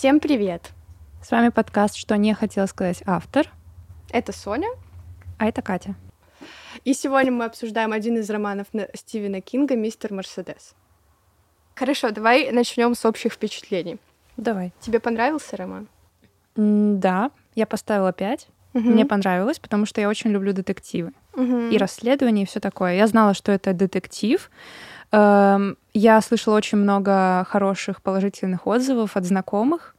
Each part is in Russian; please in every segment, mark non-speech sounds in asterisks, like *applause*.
Всем привет! С вами подкаст «Что не хотел сказать автор». Это Соня. А это Катя. И сегодня мы обсуждаем один из романов Стивена Кинга «Мистер Мерседес». Хорошо, давай начнем с общих впечатлений. Давай. Тебе понравился роман? да, я поставила пять. Угу. Мне понравилось, потому что я очень люблю детективы угу. и расследования и все такое. Я знала, что это детектив. Эм, я слышала очень много хороших положительных отзывов от знакомых,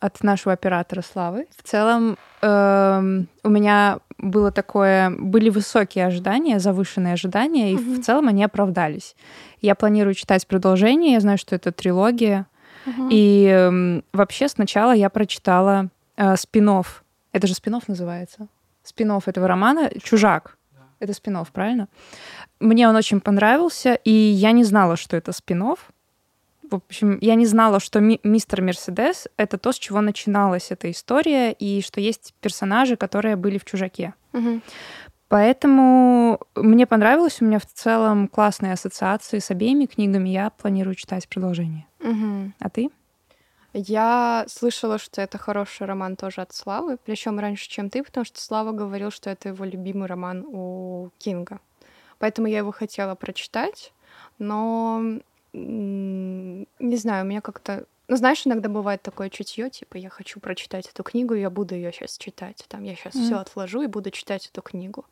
от нашего оператора Славы. В целом эм, у меня было такое, были высокие ожидания, завышенные ожидания, и угу. в целом они оправдались. Я планирую читать продолжение, я знаю, что это трилогия. Угу. И э, вообще сначала я прочитала э, спинов. Это же спинов называется. Спинов этого романа Чужак. Это спинов, правильно? Мне он очень понравился, и я не знала, что это спинов. В общем, я не знала, что ми- мистер Мерседес — это то, с чего начиналась эта история, и что есть персонажи, которые были в «Чужаке». Угу. Поэтому мне понравилось, у меня в целом классные ассоциации с обеими книгами, я планирую читать продолжение. Угу. А ты? Я слышала, что это хороший роман тоже от Славы, причем раньше, чем ты, потому что Слава говорил, что это его любимый роман у Кинга. Поэтому я его хотела прочитать, но не знаю, у меня как-то ну, знаешь, иногда бывает такое чутье, типа, я хочу прочитать эту книгу, я буду ее сейчас читать. Там я сейчас mm. все отложу и буду читать эту книгу.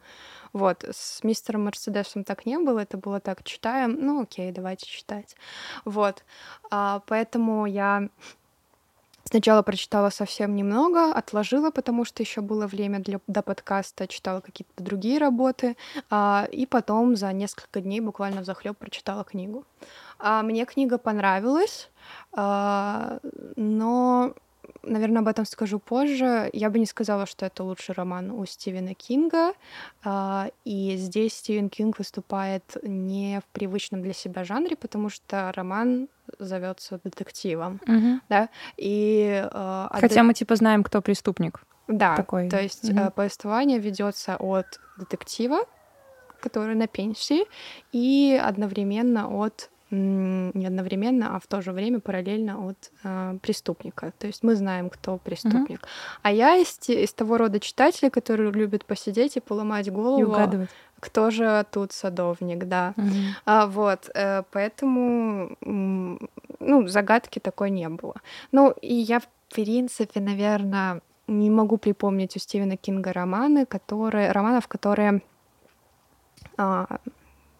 Вот, с мистером Мерседесом так не было, это было так, читаем, ну окей, давайте читать. Вот, а, поэтому я Сначала прочитала совсем немного, отложила, потому что еще было время для, до подкаста, читала какие-то другие работы, а, и потом за несколько дней буквально в захлеб прочитала книгу. А, мне книга понравилась, а, но наверное, об этом скажу позже. Я бы не сказала, что это лучший роман у Стивена Кинга. А, и здесь Стивен Кинг выступает не в привычном для себя жанре, потому что роман зовется детективом, угу. да, и э, хотя мы типа знаем, кто преступник. Да, такой. то есть угу. повествование ведется от детектива, который на пенсии, и одновременно от не одновременно, а в то же время параллельно от э, преступника. То есть мы знаем, кто преступник. mm А я из, из того рода читателей, которые любят посидеть и поломать голову. И угадывать. Кто же тут садовник, да. mm А, вот, э, поэтому, ну, загадки такой не было. Ну, и я, в принципе, наверное, не могу припомнить у Стивена Кинга романы, которые, романов, которые а,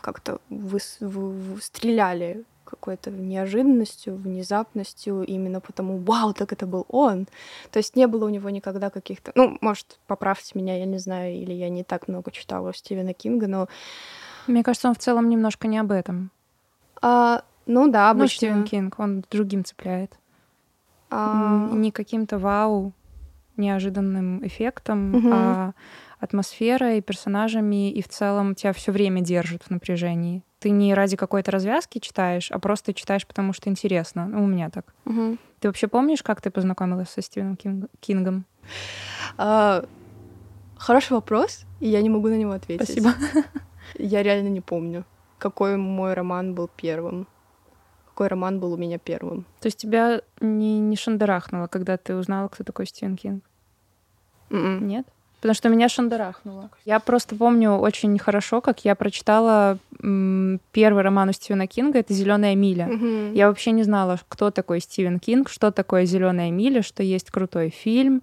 как-то вы, вы, вы стреляли какой-то неожиданностью, внезапностью, именно потому, вау, так это был он. То есть не было у него никогда каких-то... Ну, может, поправьте меня, я не знаю, или я не так много читала Стивена Кинга, но... Мне кажется, он в целом немножко не об этом. А, ну да, обычно... Ну, Стивен Кинг, он другим цепляет. А... Не каким-то вау, неожиданным эффектом, угу. а атмосферой, персонажами, и в целом тебя все время держит в напряжении. Ты не ради какой-то развязки читаешь, а просто читаешь, потому что интересно. Ну, у меня так. Угу. Ты вообще помнишь, как ты познакомилась со Стивеном Кингом? А, хороший вопрос, и я не могу на него ответить. Спасибо. Я реально не помню, какой мой роман был первым. Какой роман был у меня первым. То есть тебя не, не шандарахнуло, когда ты узнала, кто такой Стивен Кинг? Mm-mm. М-м. Нет? потому что меня шандарахнуло. Я просто помню очень хорошо, как я прочитала м, первый роман у Стивена Кинга, это Зеленая миля. Угу. Я вообще не знала, кто такой Стивен Кинг, что такое Зеленая миля, что есть крутой фильм,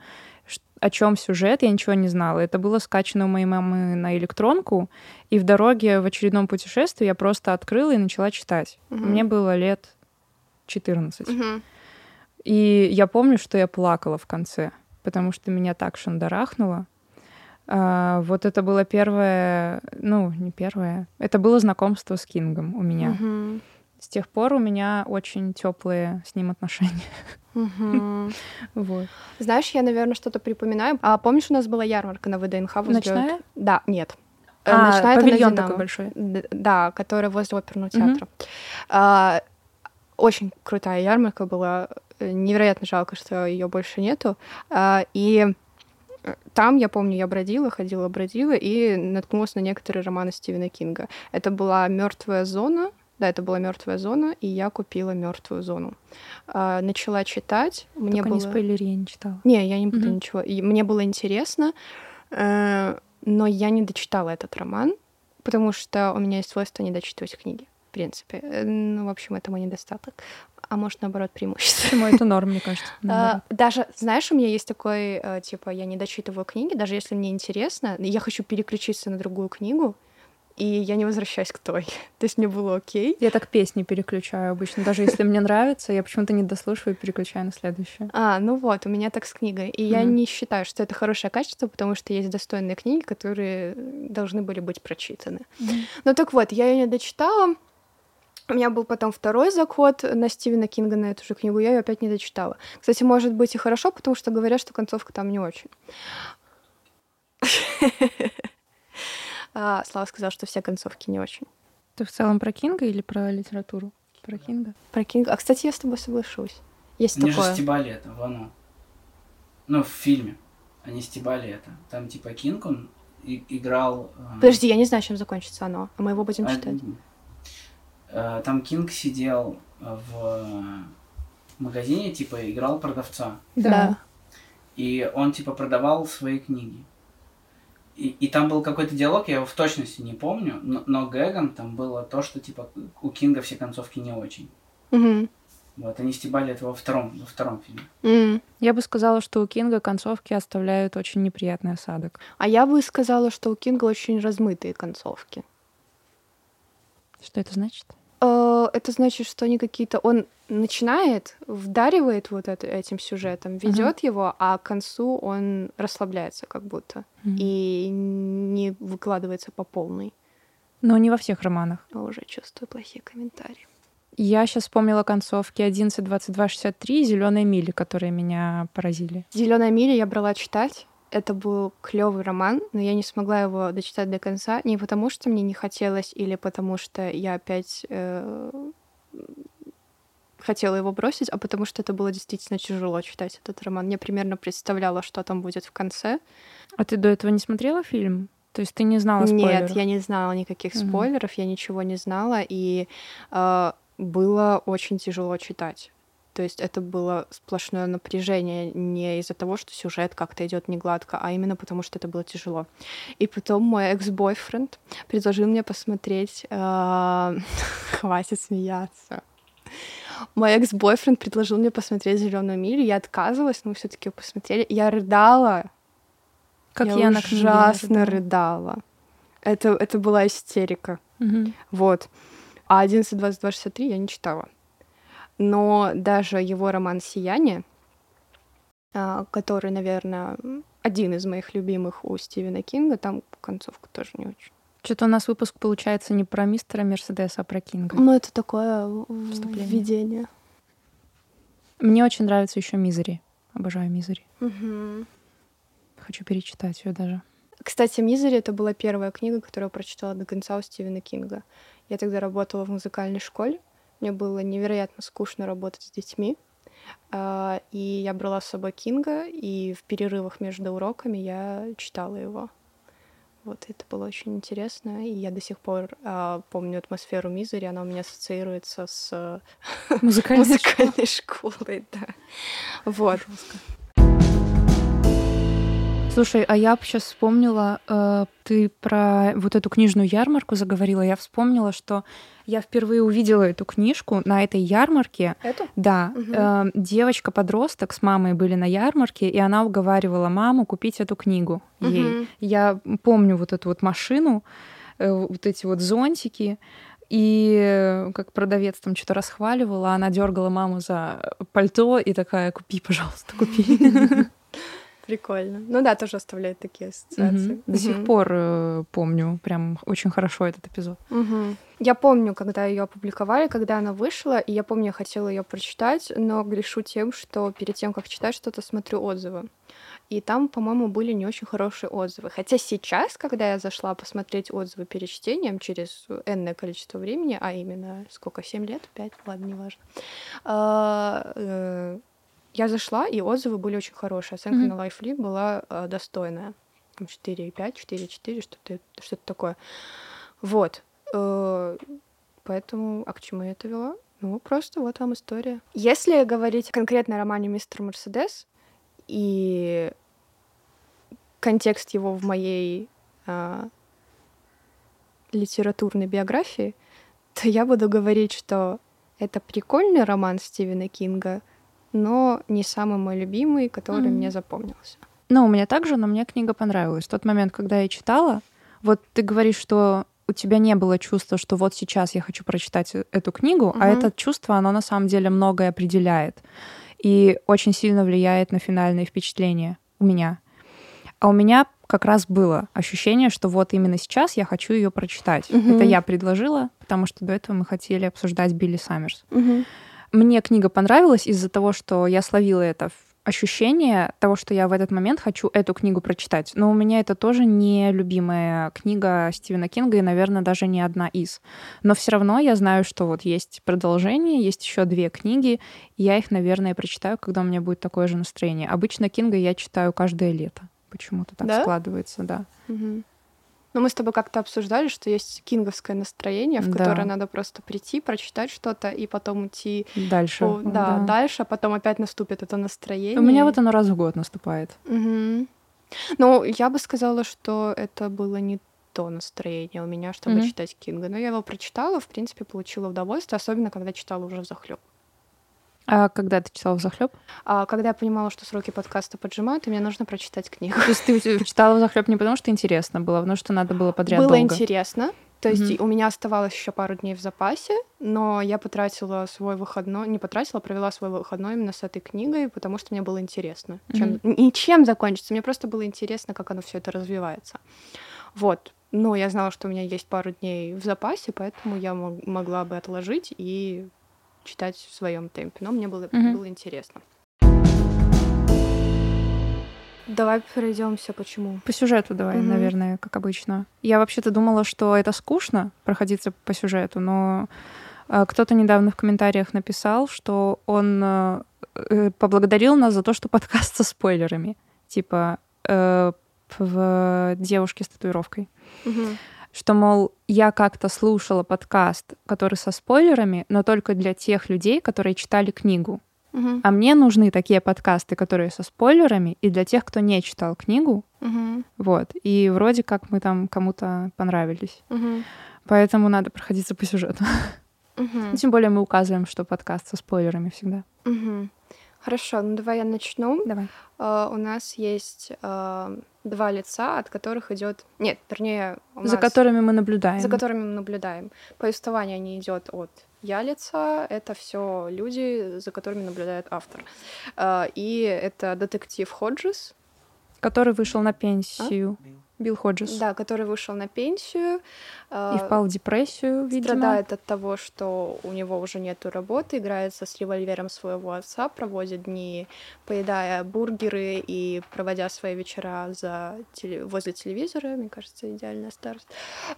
о чем сюжет, я ничего не знала. Это было скачано у моей мамы на электронку, и в дороге в очередном путешествии я просто открыла и начала читать. Угу. Мне было лет 14. Угу. И я помню, что я плакала в конце, потому что меня так шандарахнуло. А, вот это было первое, ну, не первое, это было знакомство с Кингом у меня. Угу. С тех пор у меня очень теплые с ним отношения. Угу. вот. Знаешь, я, наверное, что-то припоминаю. А помнишь, у нас была ярмарка на ВДНХ возле... Ночная? Да, нет. Э, а, Ночная павильон такой большой. Да, который возле оперного театра. Угу. А, очень крутая ярмарка была. Невероятно жалко, что ее больше нету. А, и там, я помню, я бродила, ходила, бродила и наткнулась на некоторые романы Стивена Кинга. Это была Мертвая зона, Да, это была мертвая зона, и я купила мертвую зону. А, начала читать. Мне Только было... не спойлери, я не читала. Не, я не буду mm-hmm. ничего. И мне было интересно, э, но я не дочитала этот роман, потому что у меня есть свойство не дочитывать книги в принципе. Э, ну, в общем, это мой недостаток. А может, наоборот, преимущество. Почему это норм, мне кажется. *laughs* А, даже, знаешь, у меня есть такой, э, типа, я не дочитываю книги, даже если мне интересно, я хочу переключиться на другую книгу, и я не возвращаюсь к той. *laughs* То есть мне было окей. Я так песни переключаю обычно. Даже если мне нравится, я почему-то не дослушиваю и переключаю на следующую. А, ну вот, у меня так с книгой. И я не считаю, что это хорошее качество, потому что есть достойные книги, которые должны были быть прочитаны. Ну так вот, я ее не дочитала. У меня был потом второй заход на Стивена Кинга на эту же книгу, я ее опять не дочитала. Кстати, может быть и хорошо, потому что говорят, что концовка там не очень. *laughs* А, Слава сказал, что все концовки не очень. Ты в целом про Кинга или про литературу? Про Кинга? Про Кинга. А, кстати, я с тобой соглашусь. Есть Они такое. же стебали это в оно. Ну, в фильме. Они стебали это. Там, типа, Кинг, он и, играл... Э... Подожди, я не знаю, чем закончится оно. А мы его будем а, читать. Э, там Кинг сидел в магазине, типа, играл продавца. Да. И он, типа, продавал свои книги. И, и там был какой-то диалог, я его в точности не помню, но, но гэгом там было то, что, типа, у Кинга все концовки не очень. Угу. Вот, они стебали это во втором, во втором фильме. Mm. Я бы сказала, что у Кинга концовки оставляют очень неприятный осадок. А я бы сказала, что у Кинга очень размытые концовки. Что это значит? Э, это значит, что они какие-то... Он начинает, вдаривает вот это, этим сюжетом, ведет uh-huh. его, а к концу он расслабляется как будто uh-huh. и не выкладывается по полной. Но не во всех романах. Я уже чувствую плохие комментарии. Я сейчас вспомнила концовки 11, 22, 63 и Зеленая мили, которые меня поразили. Зеленая миля я брала читать это был клевый роман, но я не смогла его дочитать до конца не потому, что мне не хотелось, или потому что я опять э, хотела его бросить, а потому что это было действительно тяжело читать этот роман. Я примерно представляла, что там будет в конце. А ты до этого не смотрела фильм? То есть ты не знала спойлеров? Нет, я не знала никаких mm-hmm. спойлеров, я ничего не знала, и э, было очень тяжело читать. То есть это было сплошное напряжение не из-за того, что сюжет как-то идет не гладко, а именно потому, что это было тяжело. И потом мой экс-бойфренд предложил мне посмотреть... Э, *laughs* хватит смеяться. Мой экс-бойфренд предложил мне посмотреть Зеленую милю. Я отказывалась, но мы все-таки посмотрели. Я рыдала. Как я, я ужасно рыдала. Это, это была истерика. Угу. Вот. А 11, 22, 63 я не читала но даже его роман «Сияние», а, который, наверное, один из моих любимых у Стивена Кинга, там концовка тоже не очень. Что-то у нас выпуск получается не про мистера Мерседеса, а про Кинга. Ну, это такое введение. Мне очень нравится еще Мизери. Обожаю Мизери. Угу. Хочу перечитать ее даже. Кстати, Мизери это была первая книга, которую я прочитала до конца у Стивена Кинга. Я тогда работала в музыкальной школе, мне было невероятно скучно работать с детьми. А, и я брала с собой Кинга, и в перерывах между уроками я читала его. Вот это было очень интересно, и я до сих пор а, помню атмосферу Мизери, она у меня ассоциируется с музыкальной, *laughs* музыкальной школой, да. Вот. Жестко. Слушай, а я сейчас вспомнила, э, ты про вот эту книжную ярмарку заговорила. Я вспомнила, что я впервые увидела эту книжку на этой ярмарке. Эту? Да. Угу. Э, девочка-подросток с мамой были на ярмарке, и она уговаривала маму купить эту книгу ей. Угу. Я помню вот эту вот машину, э, вот эти вот зонтики. И как продавец там что-то расхваливала, она дергала маму за пальто и такая: купи, пожалуйста, купи. *laughs* Прикольно. Ну да, тоже оставляет такие ассоциации. Угу. До сих пор э, помню прям очень хорошо этот эпизод. Угу. Я помню, когда ее опубликовали, когда она вышла, и я помню, я хотела ее прочитать, но грешу тем, что перед тем, как читать что-то, смотрю отзывы. И там, по-моему, были не очень хорошие отзывы. Хотя сейчас, когда я зашла посмотреть отзывы перед чтением через энное количество времени, а именно сколько, 7 лет, 5, ладно, неважно, а, э, я зашла, и отзывы были очень хорошие. Оценка mm-hmm. на LifeLib была э, достойная. 4,5, 4,4, что-то что такое. Вот. Э, поэтому... А к чему я это вела? Ну, просто вот вам история. Если говорить конкретно о романе «Мистер Мерседес» и контекст его в моей а, литературной биографии, то я буду говорить, что это прикольный роман Стивена Кинга, но не самый мой любимый, который mm-hmm. мне запомнился. Ну, у меня также, но мне книга понравилась. В тот момент, когда я читала, вот ты говоришь, что у тебя не было чувства, что вот сейчас я хочу прочитать э, эту книгу, угу. а это чувство, оно на самом деле многое определяет и очень сильно влияет на финальные впечатления у меня. А у меня как раз было ощущение, что вот именно сейчас я хочу ее прочитать. Угу. Это я предложила, потому что до этого мы хотели обсуждать Билли Саммерс. Угу. Мне книга понравилась из-за того, что я словила это ощущение того, что я в этот момент хочу эту книгу прочитать. Но у меня это тоже не любимая книга Стивена Кинга и, наверное, даже не одна из. Но все равно я знаю, что вот есть продолжение, есть еще две книги, и я их, наверное, прочитаю, когда у меня будет такое же настроение. Обычно Кинга я читаю каждое лето. Почему-то так да? складывается, да. Угу. Ну, мы с тобой как-то обсуждали, что есть кинговское настроение, в да. которое надо просто прийти, прочитать что-то и потом идти дальше. По, да, да, дальше, а потом опять наступит это настроение. У меня вот оно раз в год наступает. Угу. Ну, я бы сказала, что это было не то настроение у меня, чтобы mm читать Кинга. Но я его прочитала, в принципе, получила удовольствие, особенно когда читала уже захлеб. А когда ты читала в захлеб? А, когда я понимала, что сроки подкаста поджимают, и мне нужно прочитать книгу. *laughs* То есть ты читала в захлеб не потому, что интересно было, а потому что надо было подряд Было долго. интересно. То есть mm-hmm. у меня оставалось еще пару дней в запасе, но я потратила свой выходной, не потратила, а провела свой выходной именно с этой книгой, потому что мне было интересно. Чем, mm-hmm. Не чем закончится, мне просто было интересно, как оно все это развивается. Вот. Но я знала, что у меня есть пару дней в запасе, поэтому я могла бы отложить и читать в своем темпе, но мне было, mm-hmm. было интересно. Давай пройдемся, почему? По сюжету давай, mm-hmm. наверное, как обычно. Я вообще-то думала, что это скучно проходиться по сюжету, но э, кто-то недавно в комментариях написал, что он э, э поблагодарил нас за то, что подкаст со спойлерами. Типа э, в девушке с татуировкой. Mm-hmm что, мол, я как-то слушала подкаст, который со спойлерами, но только для тех людей, которые читали книгу. Угу. А мне нужны такие подкасты, которые со спойлерами, и для тех, кто не читал книгу. Угу. Вот. И вроде как мы там кому-то понравились. Угу. Поэтому надо проходиться по сюжету. Угу. *laughs* Тем более мы указываем, что подкаст со спойлерами всегда. Угу. Хорошо, ну давай я начну. Давай. Uh, у нас есть uh, два лица, от которых идет. Нет, вернее, у за нас... которыми мы наблюдаем. За которыми мы наблюдаем. Повествование не идет от я лица, это все люди, за которыми наблюдает автор. Uh, и это детектив Ходжес. Который вышел на пенсию. А? Билл Ходжес. Да, который вышел на пенсию. И впал в депрессию, видимо. Страдает от того, что у него уже нет работы, играется с револьвером своего отца, проводит дни, поедая бургеры и проводя свои вечера за теле... возле телевизора. Мне кажется, идеальная старость.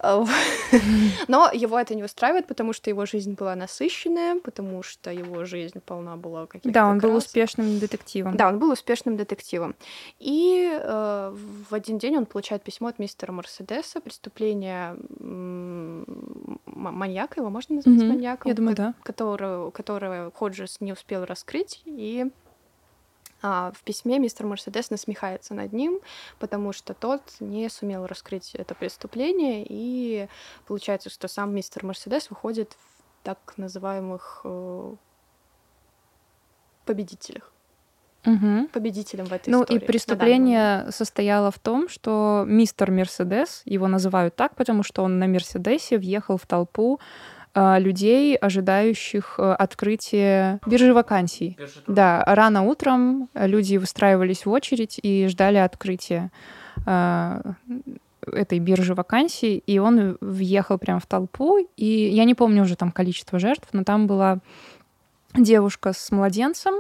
*laughs* Но его это не устраивает, потому что его жизнь была насыщенная, потому что его жизнь полна была каких-то Да, он был успешным детективом. Да, он был успешным детективом. И э, в один день он получает письмо от мистера Мерседеса, преступление маньяка, его можно назвать mm-hmm. маньяком? Я думаю, да. Которого, которого Ходжес не успел раскрыть, и а, в письме мистер Мерседес насмехается над ним, потому что тот не сумел раскрыть это преступление, и получается, что сам мистер Мерседес выходит в так называемых э, победителях угу. победителем в этой ну, истории. Ну и преступление состояло в том, что мистер Мерседес, его называют так, потому что он на Мерседесе въехал в толпу э, людей, ожидающих э, открытия биржи вакансий. Биржи да, рано утром люди выстраивались в очередь и ждали открытия э, этой биржи вакансий, и он въехал прямо в толпу, и я не помню уже там количество жертв, но там была девушка с младенцем,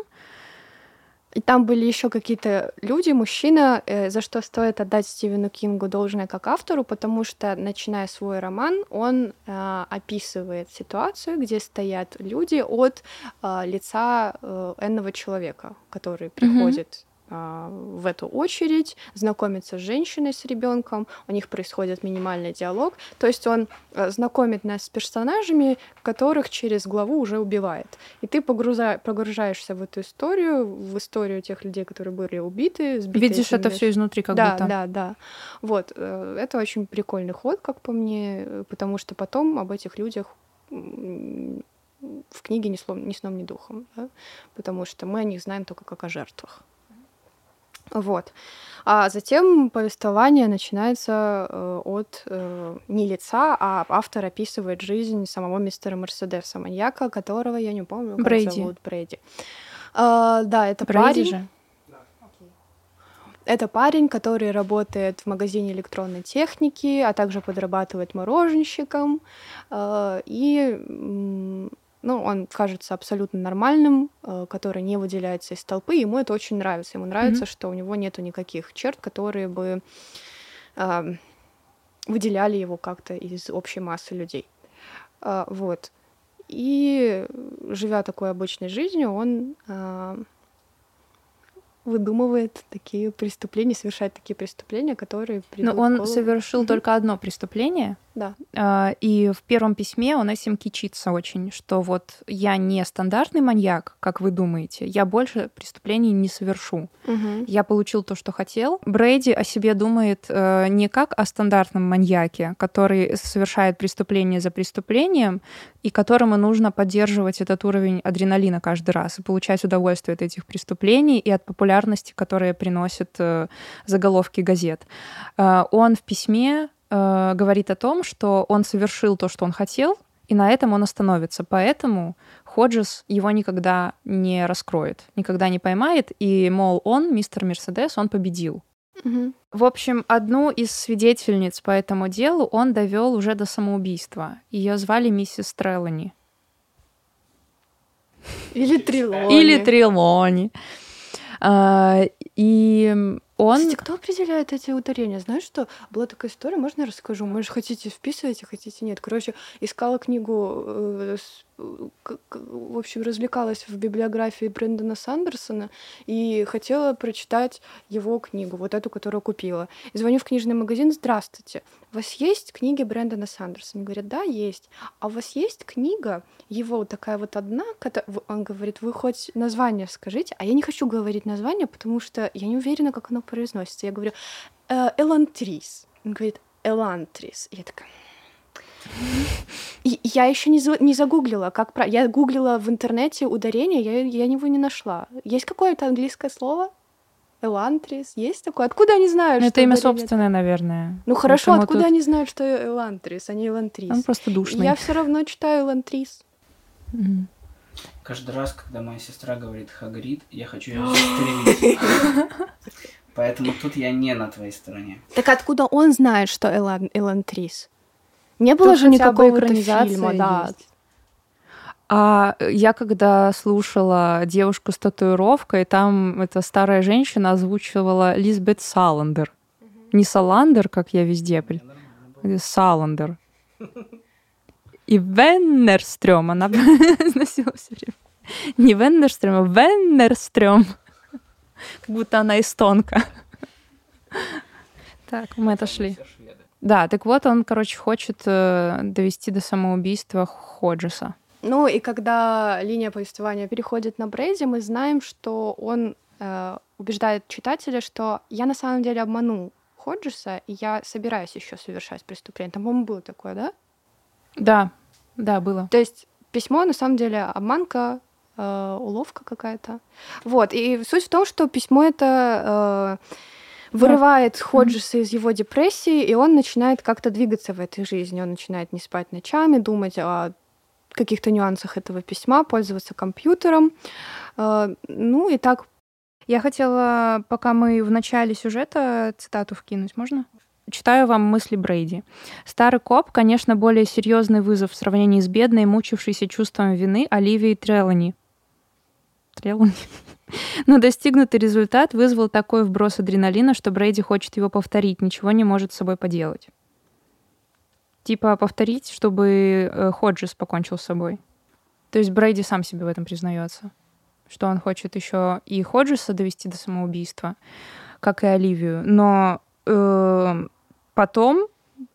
и там были еще какие-то люди, мужчина, э, за что стоит отдать Стивену Кингу должное как автору, потому что, начиная свой роман, он э, описывает ситуацию, где стоят люди от э, лица э, энного человека, который приходит в эту очередь, знакомится с женщиной, с ребенком, у них происходит минимальный диалог. То есть он а, знакомит нас с персонажами, которых через главу уже убивает. И ты погруза... погружаешься в эту историю, в историю тех людей, которые были убиты. Видишь это все изнутри, как да, будто. Да, да, да. Вот. Э, это очень прикольный ход, как по мне, потому что потом об этих людях в книге ни, слом, ни сном, ни духом, да? потому что мы о них знаем только как о жертвах. Вот. А затем повествование начинается э, от э, не лица, а автор описывает жизнь самого мистера Мерседеса, маньяка, которого я не помню, как Брейди. зовут Брейди. А, да, это Брейди парень. Же. Это парень, который работает в магазине электронной техники, а также подрабатывает мороженщиком. Э, и ну, он кажется абсолютно нормальным, э, который не выделяется из толпы, ему это очень нравится. Ему нравится, mm-hmm. что у него нету никаких черт, которые бы э, выделяли его как-то из общей массы людей. Э, вот. И живя такой обычной жизнью, он э, выдумывает такие преступления, совершает такие преступления, которые Но он совершил mm-hmm. только одно преступление, да. А, и в первом письме он этим кичится очень, что вот я не стандартный маньяк, как вы думаете, я больше преступлений не совершу. Угу. Я получил то, что хотел. Брейди о себе думает э, не как о стандартном маньяке, который совершает преступление за преступлением, и которому нужно поддерживать этот уровень адреналина каждый раз и получать удовольствие от этих преступлений и от популярности, которые приносят э, заголовки газет. Э, он в письме э, говорит о том, что он совершил то, что он хотел, и на этом он остановится. Поэтому Ходжес его никогда не раскроет, никогда не поймает, и, мол, он, мистер Мерседес, он победил. Угу. В общем, одну из свидетельниц по этому делу он довел уже до самоубийства. Ее звали миссис Треллани. Или Трилони. Или Трилони. А, и он... Кстати, кто определяет эти ударения? Знаешь что? Была такая история, можно я расскажу? Может, хотите вписывать, а хотите нет. Короче, искала книгу э, в общем, развлекалась в библиографии Брэндона Сандерсона и хотела прочитать его книгу, вот эту, которую купила. И звоню в книжный магазин, здравствуйте, у вас есть книги Брэндона Сандерсона? Говорят, да, есть. А у вас есть книга, его такая вот одна, он говорит, вы хоть название скажите, а я не хочу говорить название, потому что я не уверена, как оно произносится. Я говорю, «Э, Элантрис. Он говорит, Элантрис. Я такая, и я еще не, за, не загуглила, как про... Я гуглила в интернете ударение, я, я его не нашла. Есть какое-то английское слово? Элантрис? Есть такое? Откуда они знают, ну, что это имя собственное, наверное. Ну хорошо, откуда тут... они знают, что Элантрис, а не Элантрис? Он просто душный. Я все равно читаю Элантрис. Каждый раз, когда моя сестра говорит Хагрид, я хочу ее застрелить. *gasps* Поэтому тут я не на твоей стороне. Так откуда он знает, что Элантрис? Не было Тут же никакой экранизации фильма, да. А я когда слушала девушку с татуировкой, там эта старая женщина озвучивала Лизбет Саландер. Угу. Не Саландер, как я везде, Саландер. И Веннерстрём, она *laughs* *laughs* носила все время. Не Веннерстрём, а Веннерстрём. Как будто она эстонка. Так, мы отошли. Да, так вот он, короче, хочет э, довести до самоубийства Ходжеса. Ну и когда линия повествования переходит на Брейди, мы знаем, что он э, убеждает читателя, что я на самом деле обманул Ходжеса, и я собираюсь еще совершать преступление. Там, по-моему, было такое, да? Да, да, было. То есть письмо на самом деле обманка, э, уловка какая-то. Вот, и суть в том, что письмо это э, вырывает да. Ходжеса из его депрессии, и он начинает как-то двигаться в этой жизни. Он начинает не спать ночами, думать о каких-то нюансах этого письма, пользоваться компьютером. Э, ну и так. Я хотела, пока мы в начале сюжета, цитату вкинуть, можно? Читаю вам мысли Брейди. Старый коп, конечно, более серьезный вызов в сравнении с бедной, мучившейся чувством вины Оливией Трелани. Трелани? *laughs* Но достигнутый результат вызвал такой вброс адреналина, что Брейди хочет его повторить, ничего не может с собой поделать. Типа повторить, чтобы э, Ходжес покончил с собой. То есть Брейди сам себе в этом признается. что он хочет еще и Ходжеса довести до самоубийства, как и Оливию. Но э, потом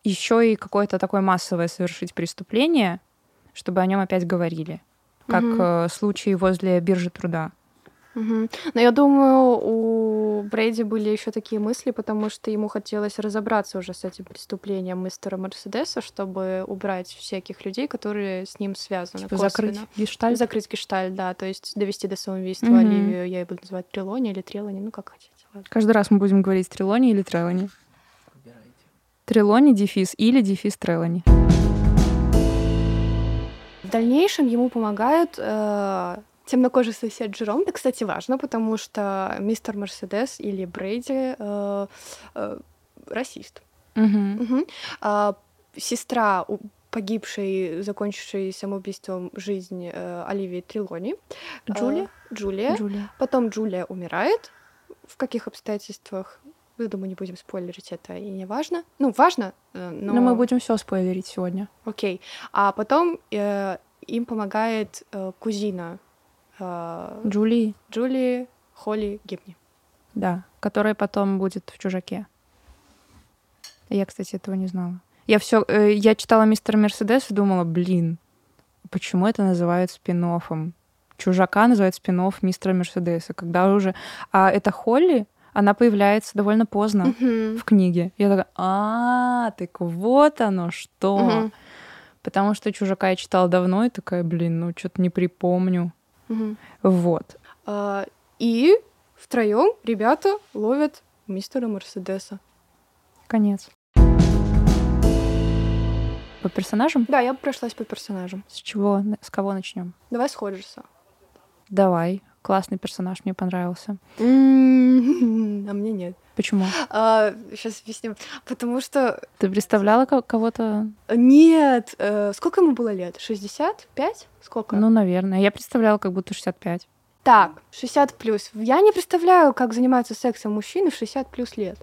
еще и какое-то такое массовое совершить преступление, чтобы о нем опять говорили, как угу. случай возле биржи труда. Угу. Но я думаю, у Брейди были еще такие мысли, потому что ему хотелось разобраться уже с этим преступлением мистера Мерседеса, чтобы убрать всяких людей, которые с ним связаны. Типа закрыть гештальт? Закрыть гештальт, да. То есть довести до самоубийства угу. Оливию, я ее буду называть Трилони или Трелони, ну как хотите. Ладно. Каждый раз мы будем говорить Трилони или Трелони. Трелони, дефис или дефис Трелони. В дальнейшем ему помогают э, темнокожий сосед Джером. Это, кстати, важно, потому что мистер Мерседес или Брейди э, э, расист. Угу. Угу. А, сестра погибшей, закончившей самоубийством жизнь э, Оливии Трилони. Джулия? Э, Джулия. Джулия. Потом Джулия умирает. В каких обстоятельствах? Я думаю, не будем спойлерить это, и не важно. Ну, важно, э, но... Но мы будем все спойлерить сегодня. Окей. А потом э, им помогает э, кузина э, Джулии. Джулии Холли Гибни. Да, которая потом будет в «Чужаке». Я, кстати, этого не знала. Я все, э, я читала «Мистер Мерседес» и думала, блин, почему это называют спин -оффом? «Чужака» называют спин «Мистера Мерседеса», когда уже... А это Холли, она появляется довольно поздно mm-hmm. в книге. Я такая, а, так вот оно что. Mm-hmm. Потому что «Чужака» я читала давно и такая, блин, ну что-то не припомню. Угу. Вот. А, и втроем ребята ловят мистера Мерседеса. Конец. По персонажам? Да, я прошлась по персонажам. С чего, с кого начнем? Давай с Ходжеса. Давай. Классный персонаж, мне понравился. А мне нет. Почему? А, сейчас объясню. Потому что... Ты представляла кого-то? Нет. Э, сколько ему было лет? 65? Сколько? Ну, наверное. Я представляла, как будто 65. Так, 60 плюс. Я не представляю, как занимаются сексом мужчины в 60 плюс лет.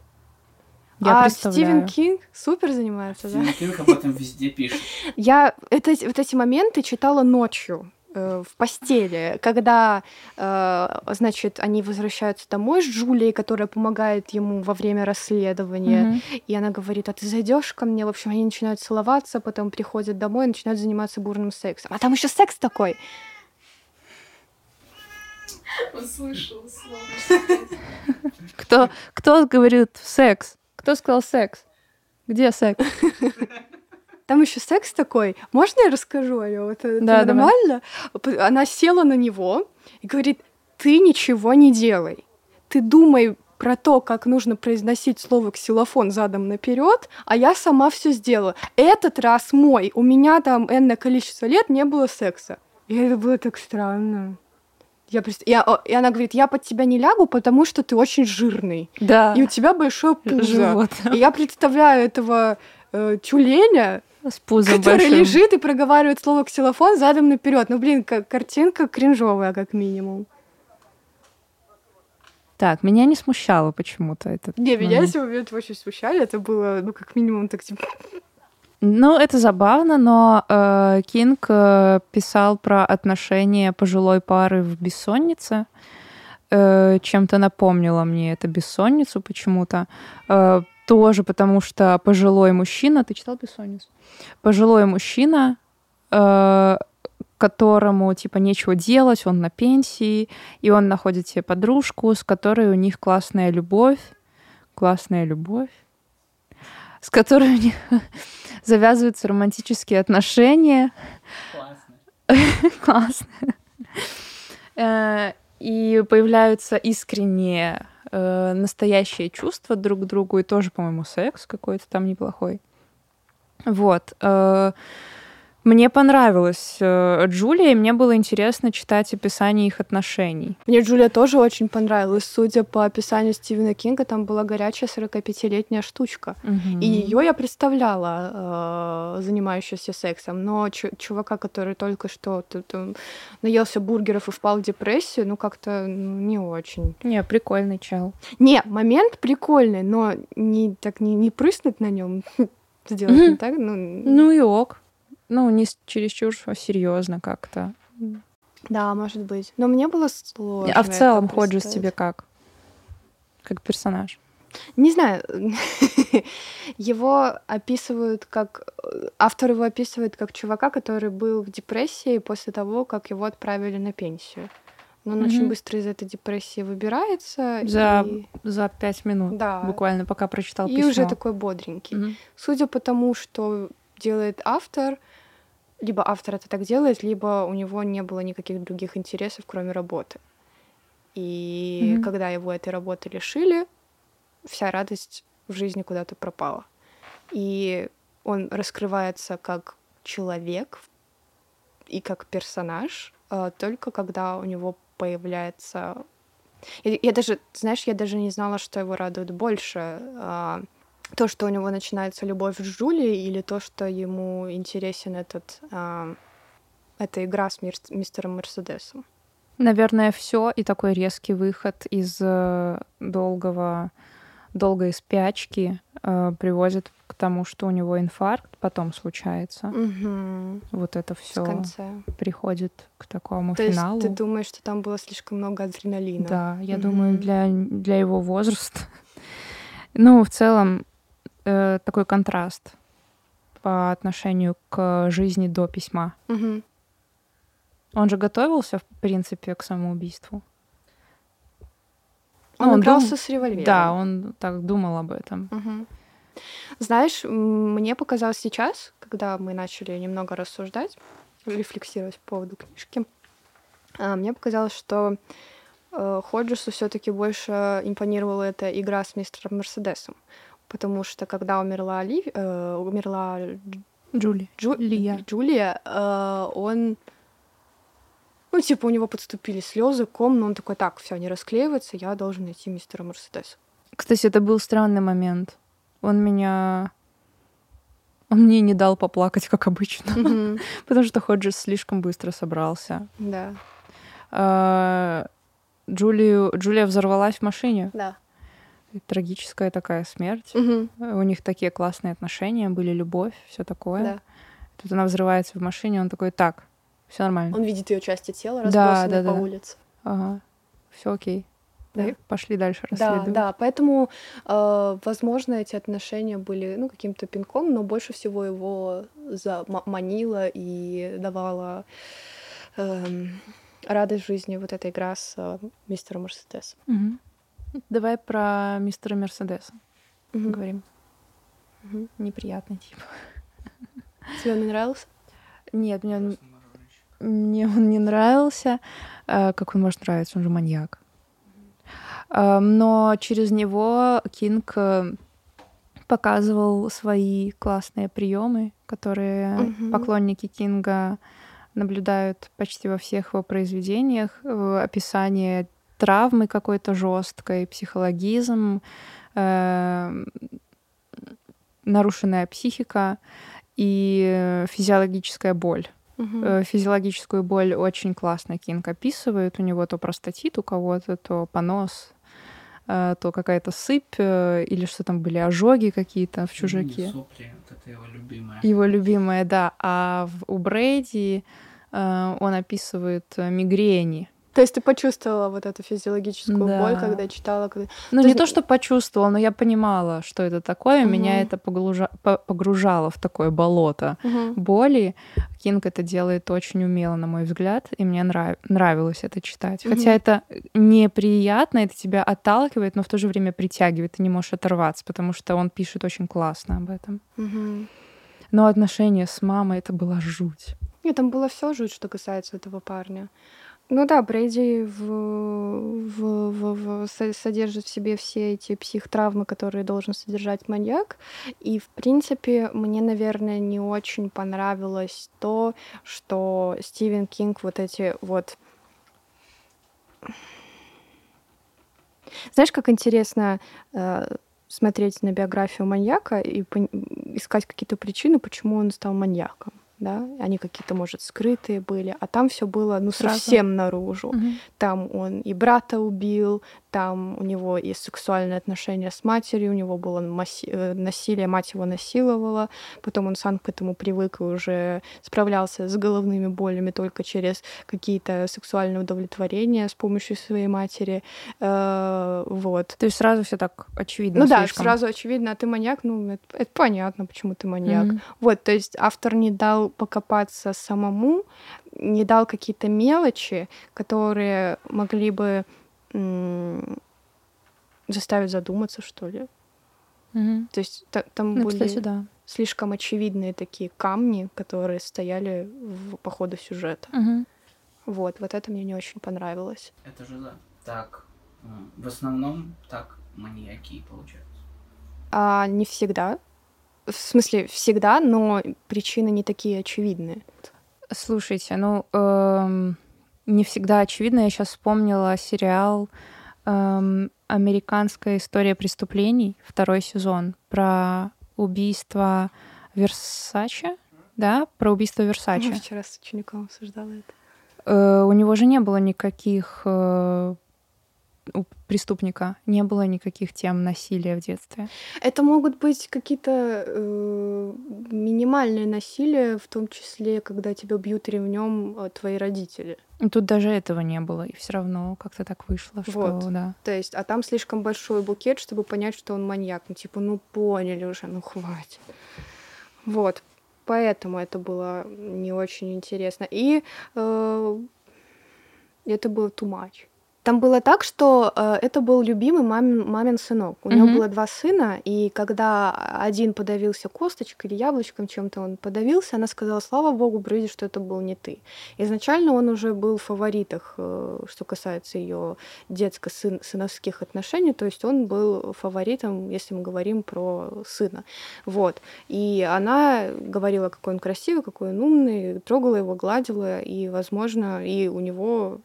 Я а Стивен Кинг супер занимается, Стивен да? Стивен Кинг об этом везде пишет. Я это, вот эти моменты читала ночью. Э, в постели, когда, э, значит, они возвращаются домой с Джулией, которая помогает ему во время расследования, mm-hmm. и она говорит, а ты зайдешь ко мне? В общем, они начинают целоваться, потом приходят домой и начинают заниматься бурным сексом. А там еще секс такой. Услышал слово. Кто, кто говорит секс? Кто сказал секс? Где секс? *laughs* Там еще секс такой. Можно я расскажу нем? Это, да, это нормально? Давай. Она села на него и говорит: Ты ничего не делай. Ты думай про то, как нужно произносить слово ксилофон задом наперед, а я сама все сделала. Этот раз мой. У меня там энное количество лет не было секса. И это было так странно. Я, я, и она говорит, я под тебя не лягу, потому что ты очень жирный. Да. И у тебя большое пузо. Живот. И я представляю этого э, тюленя, с пузом который большим. лежит и проговаривает слово ксилофон задом наперед. Ну, блин, как картинка кринжовая, как минимум. Так, меня не смущало почему-то это. Не, меня эти моменты очень смущали. Это было, ну, как минимум, так типа... Ну, это забавно, но э, Кинг э, писал про отношения пожилой пары в бессоннице. Э, чем-то напомнило мне это бессонницу почему-то. Э, тоже потому что пожилой мужчина... Ты читал «Бессонницу»? Пожилой мужчина, э, которому, типа, нечего делать, он на пенсии, и он находит себе подружку, с которой у них классная любовь. Классная любовь. С которой у них *laughs* завязываются романтические отношения. Классно. *laughs* Классно. Э, и появляются искренние э, настоящие чувства друг к другу, и тоже, по-моему, секс какой-то там неплохой. Вот. Э, мне понравилась э, Джулия, и мне было интересно читать описание их отношений. Мне Джулия тоже очень понравилась. Судя по описанию Стивена Кинга, там была горячая 45-летняя штучка. Угу. И ее я представляла, э, занимающуюся сексом. Но чувака, который только что э, наелся бургеров и впал в депрессию, ну как-то ну, не очень. Не, прикольный чел. Не, момент прикольный, но не так не, не прыснуть на нем. *laughs* Сделать не так, ну... Ну и ок. Ну, не чересчур серьезно как-то. Да, может быть. Но мне было сложно. А в целом Ходжес тебе как? Как персонаж? Не знаю, *laughs* его описывают как... Автор его описывает как чувака, который был в депрессии после того, как его отправили на пенсию. Но он mm-hmm. очень быстро из этой депрессии выбирается. За, и... за пять минут. Да. Буквально пока прочитал и письмо. И уже такой бодренький. Mm-hmm. Судя по тому, что делает автор, либо автор это так делает, либо у него не было никаких других интересов, кроме работы. И mm-hmm. когда его этой работы лишили, вся радость в жизни куда-то пропала. И он раскрывается как человек и как персонаж э, только когда у него появляется... Я, я даже, знаешь, я даже не знала, что его радует больше. То, что у него начинается любовь с Джули, или то, что ему интересен этот, э, эта игра с мир, мистером Мерседесом. Наверное, все и такой резкий выход из э, долгого долгой спячки э, приводит к тому, что у него инфаркт потом случается. Угу. Вот это все приходит к такому То финалу. Есть ты думаешь, что там было слишком много адреналина? Да, я угу. думаю, для, для его возраста. *laughs* ну, в целом, э, такой контраст по отношению к жизни до письма. Угу. Он же готовился, в принципе, к самоубийству. Он, он игрался дум... с револьвером. Да, он так думал об этом. Угу. Знаешь, мне показалось сейчас, когда мы начали немного рассуждать, рефлексировать по поводу книжки, а, мне показалось, что э, Ходжесу все-таки больше импонировала эта игра с мистером Мерседесом. Потому что когда умерла Олив... э, умерла Джули. Джулия, Джулия э, он ну, типа, у него подступили слезы, ком, но он такой, так, все, не расклеивается, я должен найти мистера Мерседеса. Кстати, это был странный момент. Он меня... Он мне не дал поплакать, как обычно. Mm-hmm. *laughs* Потому что Ходжес слишком быстро собрался. Да. А, Джулию... Джулия взорвалась в машине. Да. Трагическая такая смерть. Угу. У них такие классные отношения, были любовь, все такое. Да. Тут она взрывается в машине, он такой, так, все нормально. Он видит ее части тела, разбросанные да, да, по да. улице. Ага. Все окей. Да. Пошли дальше расследовать. Да, да, поэтому, э, возможно, эти отношения были, ну, каким-то пинком, но больше всего его заманила и давала э, радость жизни вот эта игра с э, мистером Мерседесом. Угу. Давай про мистера Мерседеса угу. говорим. Угу. Неприятный тип. Тебе он не нравился? Нет, мне мне он не нравился. Э, как он может нравиться? Он же маньяк. Э, но через него Кинг э, показывал свои классные приемы, которые угу. поклонники Кинга наблюдают почти во всех его произведениях. Описание травмы какой-то жесткой, психологизм, э, нарушенная психика и физиологическая боль. Угу. Физиологическую боль очень классно Кинг описывает. У него то простатит у кого-то, то понос, э, то какая-то сыпь, или что там были, ожоги какие-то в чужаке. Сопли, вот это его любимое. Его любимое, да. А в, у Брейди он описывает мигрени. То есть ты почувствовала вот эту физиологическую да. боль, когда читала? Когда... Ну, то не есть... то, что почувствовала, но я понимала, что это такое. Угу. Меня это погружа... погружало в такое болото угу. боли. Кинг это делает очень умело, на мой взгляд, и мне нрав... нравилось это читать. Угу. Хотя это неприятно, это тебя отталкивает, но в то же время притягивает, ты не можешь оторваться, потому что он пишет очень классно об этом. Угу. Но отношения с мамой это была жуть. Нет, там было все жуть, что касается этого парня. Ну да, Брейди в, в, в, в, содержит в себе все эти психтравмы, которые должен содержать маньяк. И, в принципе, мне, наверное, не очень понравилось то, что Стивен Кинг вот эти вот... Знаешь, как интересно э, смотреть на биографию маньяка и искать какие-то причины, почему он стал маньяком да, они какие-то, может, скрытые были, а там все было, ну, Сразу. совсем наружу. Угу. Там он и брата убил, там у него и сексуальные отношения с матерью, у него было. Э, насилие, мать его насиловала, потом он сам к этому привык и уже справлялся с головными болями только через какие-то сексуальные удовлетворения с помощью своей матери. Э, вот. То есть сразу все так очевидно. Ну слишком. да, сразу очевидно, а ты маньяк, ну это, это понятно, почему ты маньяк. Mm-hmm. Вот, то есть автор не дал покопаться самому, не дал какие-то мелочи, которые могли бы заставить задуматься, что ли. Угу. То есть та, там ну, были кстати, да. слишком очевидные такие камни, которые стояли в, по ходу сюжета. Угу. Вот, вот это мне не очень понравилось. Это же да. Так, в основном так маньяки получаются. А не всегда. В смысле, всегда, но причины не такие очевидные. Слушайте, ну, эм, не всегда очевидно. Я сейчас вспомнила сериал эм, «Американская история преступлений», второй сезон, про убийство Версача, да, про убийство Версача. Я вчера с учеником обсуждала это. Э, у него же не было никаких э, у преступника не было никаких тем насилия в детстве? Это могут быть какие-то э, минимальные насилия, в том числе, когда тебя бьют ремнем э, твои родители. Тут даже этого не было, и все равно как-то так вышло, что вот. да. То есть, а там слишком большой букет, чтобы понять, что он маньяк. Ну, типа, ну поняли уже, ну хватит. Вот. Поэтому это было не очень интересно. И э, это было too much. Там было так, что э, это был любимый мамин, мамин сынок. У mm-hmm. него было два сына, и когда один подавился косточкой или яблочком, чем-то он подавился, она сказала, слава богу, Брюди, что это был не ты. Изначально он уже был в фаворитах, э, что касается ее детско-сыновских отношений, то есть он был фаворитом, если мы говорим про сына. Вот. И она говорила, какой он красивый, какой он умный, трогала его, гладила, и, возможно, и у него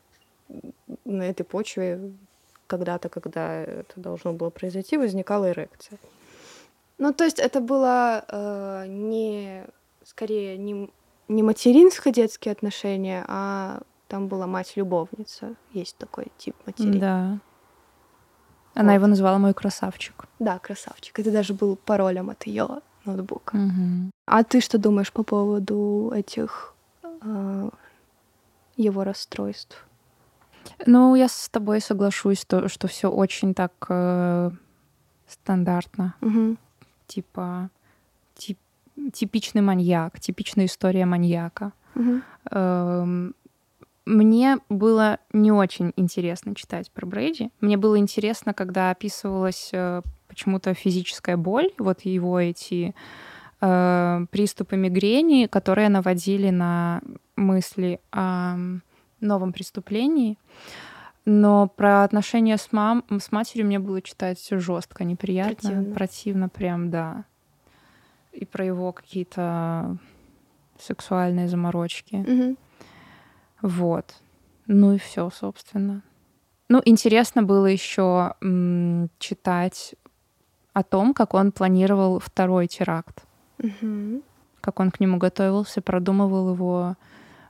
на этой почве когда-то, когда это должно было произойти, возникала эрекция. Ну, то есть это было э, не, скорее, не, не материнско-детские отношения, а там была мать-любовница. Есть такой тип материн. Да. Она вот. его назвала мой красавчик. Да, красавчик. Это даже был паролем от ее ноутбука. Угу. А ты что думаешь по поводу этих э, его расстройств? Ну, я с тобой соглашусь, то, что все очень так э, стандартно. Угу. Типа тип, типичный маньяк, типичная история маньяка. Угу. Э, мне было не очень интересно читать про Брейди. Мне было интересно, когда описывалась э, почему-то физическая боль, вот его эти э, приступы мигрени, которые наводили на мысли о новом преступлении. Но про отношения с, мам, с матерью мне было читать жестко, неприятно, противно. противно прям, да. И про его какие-то сексуальные заморочки. Угу. Вот. Ну и все, собственно. Ну, интересно было еще читать о том, как он планировал второй теракт. Угу. Как он к нему готовился, продумывал его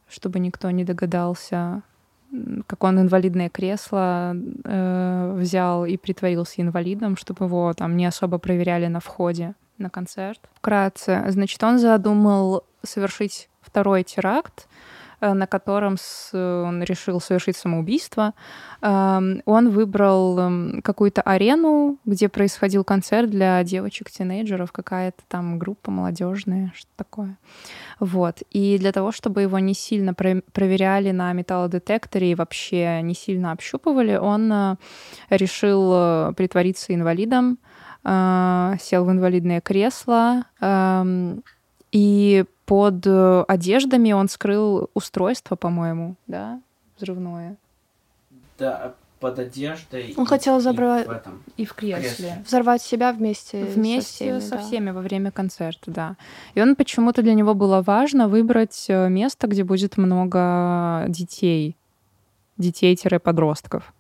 чтобы никто не догадался, как он инвалидное кресло э, взял и притворился инвалидом, чтобы его там не особо проверяли на входе на концерт. Вкратце, значит, он задумал совершить второй теракт, на котором он решил совершить самоубийство. Эм, он выбрал эм, какую-то арену, где происходил концерт для девочек-тинейджеров, какая-то там группа молодежная, что такое. Вот. И для того, чтобы его не сильно проверяли на металлодетекторе и вообще не сильно общупывали, он э, решил э, притвориться инвалидом, сел в инвалидное кресло, эм, и под э, одеждами он скрыл устройство, по-моему, да, взрывное. Да, под одеждой. Он и, хотел забрать и в, этом, и в кресле. кресле. Взорвать себя вместе, вместе со всеми, со да. всеми во время концерта, да. И он почему-то для него было важно выбрать э, место, где будет много детей, детей-подростков.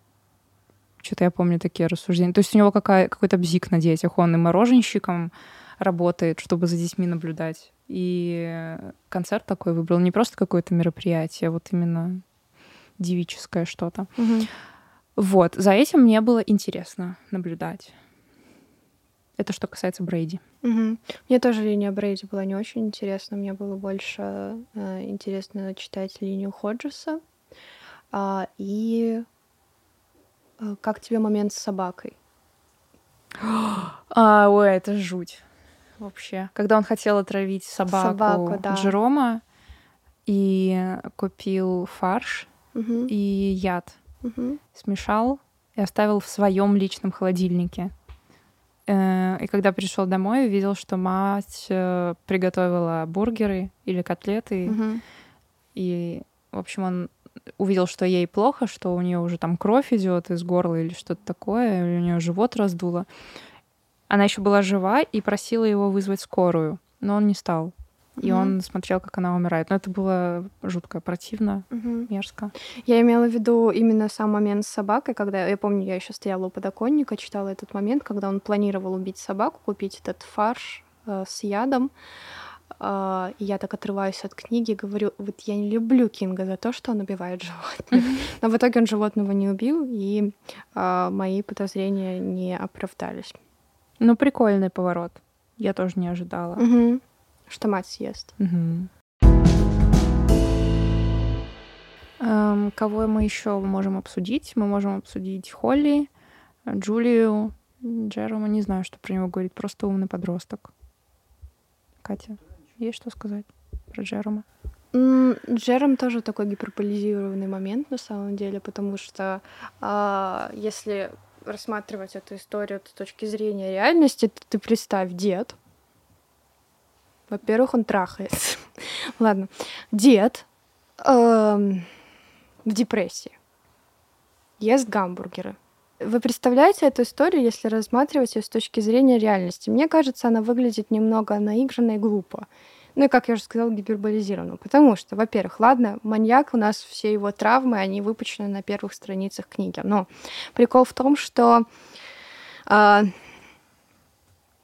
Что-то я помню такие рассуждения. То есть у него какая, какой-то бзик на детях. Он и мороженщиком работает, чтобы за детьми наблюдать. И концерт такой выбрал. Не просто какое-то мероприятие, а вот именно девическое что-то. Угу. Вот, за этим мне было интересно наблюдать. Это что касается Брейди. Угу. Мне тоже линия Брейди была не очень интересна. Мне было больше э, интересно читать линию Ходжеса. А, и э, как тебе момент с собакой? *gasps* А, ой, это жуть вообще. Когда он хотел отравить собаку, собаку да. Джерома и купил фарш угу. и яд, угу. смешал и оставил в своем личном холодильнике. Э, и когда пришел домой, увидел, что мать э, приготовила бургеры или котлеты. Угу. И, в общем, он увидел, что ей плохо, что у нее уже там кровь идет из горла или что-то такое, или у нее живот раздуло. Она еще была жива и просила его вызвать скорую, но он не стал. И mm он смотрел, как она умирает. Но это было жутко противно, mm мерзко. Я имела в виду именно сам момент с собакой, когда я помню, я еще стояла у подоконника, читала этот момент, когда он планировал убить собаку, купить этот фарш э, с ядом. Uh, и я так отрываюсь от книги и говорю, вот я не люблю Кинга за то, что он убивает животных. Но в итоге он животного не убил, и uh, мои подозрения не оправдались. Ну, прикольный поворот. Я тоже не ожидала. Угу. Что мать съест. Угу. Эм, кого мы еще можем обсудить? Мы можем обсудить Холли, Джулию, Джерома. Не знаю, что про него говорить. Просто умный подросток. Катя, есть что сказать про Джерома? Джером тоже такой гиперполизированный момент на самом деле, потому что э, если рассматривать эту историю с точки зрения реальности, то ты представь, дед. Во-первых, он трахается. *laughs* Ладно. Дед эм, в депрессии. Ест гамбургеры. Вы представляете эту историю, если рассматривать ее с точки зрения реальности? Мне кажется, она выглядит немного наигранно и глупо. Ну и, как я уже сказала, гиперболизированно. Потому что, во-первых, ладно, маньяк, у нас все его травмы, они выпущены на первых страницах книги. Но прикол в том, что э,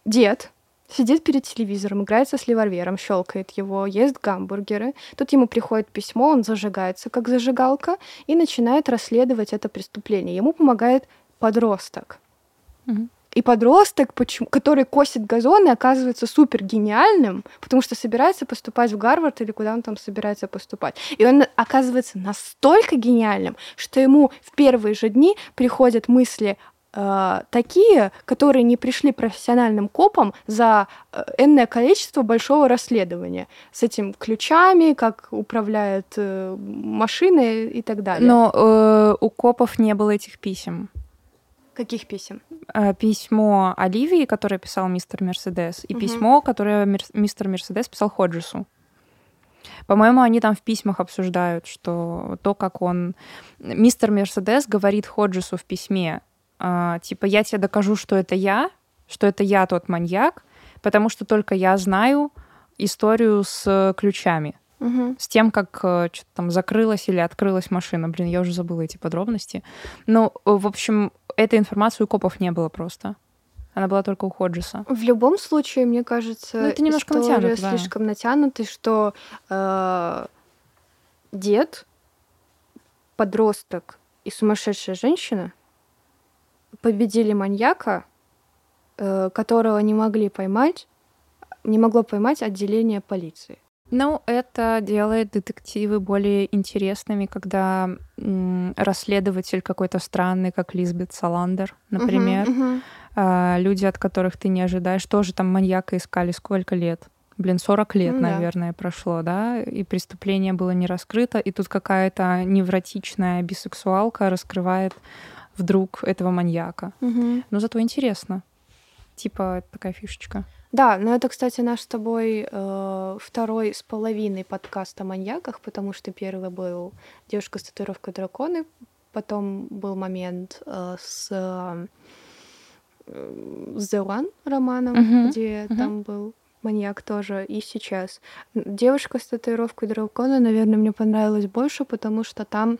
дед сидит перед телевизором, играется с револьвером, щелкает его, ест гамбургеры. Тут ему приходит письмо, он зажигается как зажигалка и начинает расследовать это преступление. Ему помогает подросток. Mm-hmm. И подросток, который косит газоны, оказывается супер гениальным, потому что собирается поступать в Гарвард или куда он там собирается поступать. И он оказывается настолько гениальным, что ему в первые же дни приходят мысли э, такие, которые не пришли профессиональным копам за э, энное количество большого расследования с этим ключами, как управляет э, машины и так далее. Но э, у копов не было этих писем. Каких писем? Э, письмо Оливии, которое писал мистер Мерседес, и угу. письмо, которое мистер Мерседес писал Ходжесу. По-моему, они там в письмах обсуждают, что то, как он... Мистер Мерседес говорит Ходжесу в письме, э, типа, я тебе докажу, что это я, что это я тот маньяк, потому что только я знаю историю с ключами. Угу. С тем, как э, что-то там закрылась или открылась машина. Блин, я уже забыла эти подробности. Ну, в общем, этой информации у копов не было просто. Она была только у Ходжеса. В любом случае, мне кажется, ну, это немножко натянуто, да. слишком натянутый, что э, дед, подросток и сумасшедшая женщина победили маньяка, э, которого не могли поймать, не могло поймать отделение полиции. Ну, это делает детективы более интересными, когда м, расследователь какой-то странный, как Лизбет Саландер, например. Uh-huh, uh-huh. А, люди, от которых ты не ожидаешь, тоже там маньяка искали сколько лет? Блин, 40 лет, mm, наверное, да. прошло, да, и преступление было не раскрыто, и тут какая-то невротичная бисексуалка раскрывает вдруг этого маньяка. Угу. Но зато интересно. Типа такая фишечка. Да, но это, кстати, наш с тобой э, второй с половиной подкаст о маньяках, потому что первый был девушка с татуировкой драконы, потом был момент э, с э, The One романом, uh-huh. где uh-huh. там был маньяк тоже, и сейчас. Девушка с татуировкой дракона, наверное, мне понравилась больше, потому что там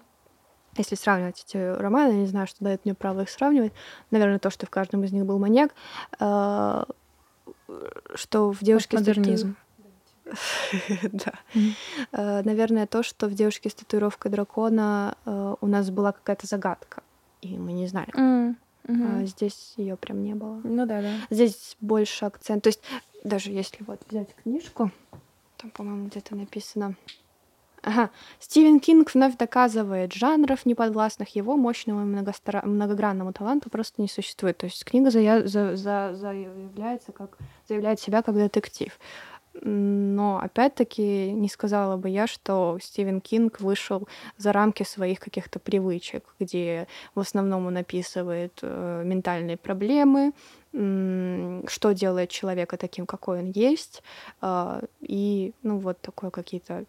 если сравнивать эти романы, я не знаю, что дает мне право их сравнивать, наверное, то, что в каждом из них был маньяк, э, что в девушке модернизм. *laughs* Да. Э, наверное, то, что в девушке с татуировкой дракона э, у нас была какая-то загадка. и мы не знали. А здесь ее прям не было. Ну да, да. Здесь больше акцент. То есть даже если вот взять книжку, там, по-моему, где-то написано. Ага. Стивен Кинг вновь доказывает, жанров, неподвластных его мощному и многостра... многогранному таланту просто не существует. То есть книга за... За... За... заявляется как заявляет себя как детектив. Но опять-таки не сказала бы я, что Стивен Кинг вышел за рамки своих каких-то привычек, где в основном он описывает э, ментальные проблемы, э, что делает человека таким, какой он есть, э, и ну вот такое какие-то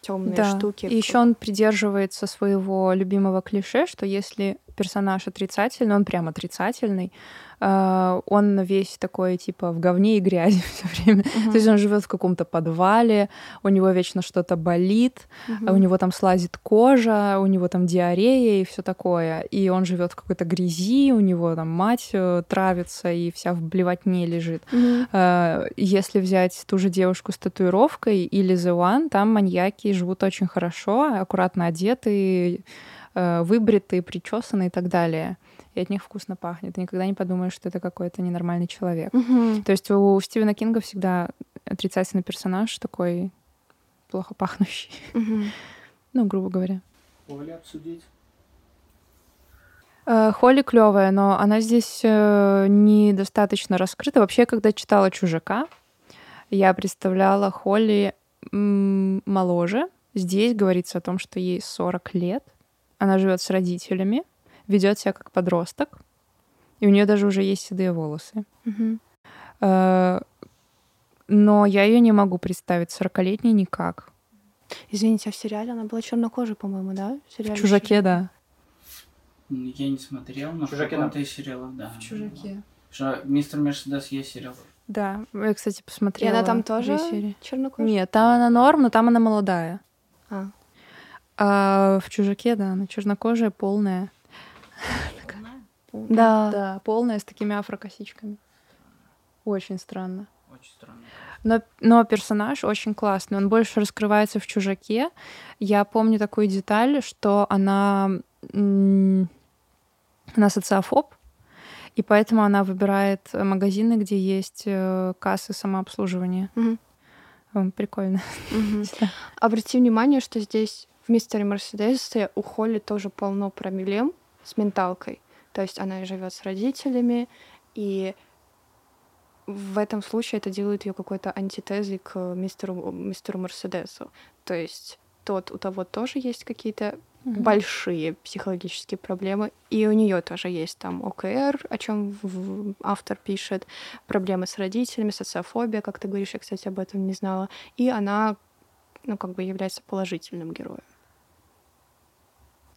темные да. штуки. И еще он придерживается своего любимого клише, что если персонаж отрицательный, он прям отрицательный, Uh, он весь такой, типа, в говне и грязи *laughs* все время. Uh-huh. То есть он живет в каком-то подвале, у него вечно что-то болит, uh-huh. у него там слазит кожа, у него там диарея и все такое. И он живет в какой-то грязи, у него там мать э, травится и вся в блевотне лежит. Uh-huh. Uh, если взять ту же девушку с татуировкой или The One, там маньяки живут очень хорошо, аккуратно одеты, выбритые, причесанные и так далее и от них вкусно пахнет. Ты никогда не подумаешь, что это какой-то ненормальный человек. Угу. То есть у Стивена Кинга всегда отрицательный персонаж такой плохо пахнущий. Угу. *laughs* ну, грубо говоря. Холли обсудить? Э, Холли клевая, но она здесь э, недостаточно раскрыта. Вообще, когда читала Чужака, я представляла Холли моложе. Здесь говорится о том, что ей 40 лет. Она живет с родителями ведет себя как подросток, и у нее даже уже есть седые волосы. Угу. Но я ее не могу представить 40-летней никак. Извините, а в сериале она была чернокожей, по-моему, да? В, в чужаке, да. Я не смотрел, но в каком-то из сериалов, да. В чужаке. Что мистер Мерседес есть сериал. Да, я, кстати, посмотрела. И она там тоже чернокожая? Нет, там она норм, но там она молодая. А. А в чужаке, да, она чернокожая, полная. Да. Да, полная с такими афрокосичками. Очень странно. Очень странно. Но, но персонаж очень классный. Он больше раскрывается в чужаке. Я помню такую деталь, что она, она социофоб, и поэтому она выбирает магазины, где есть э, кассы самообслуживания. Угу. Прикольно. Угу. *laughs* Обрати внимание, что здесь в мистере Мерседесе у Холли тоже полно проблем с менталкой. То есть она живет с родителями, и в этом случае это делает ее какой-то антитезой к мистеру, мистеру Мерседесу. То есть тот, у того тоже есть какие-то mm-hmm. большие психологические проблемы, и у нее тоже есть там ОКР, о чем автор пишет, проблемы с родителями, социофобия, как ты говоришь, я, кстати, об этом не знала, и она, ну, как бы является положительным героем.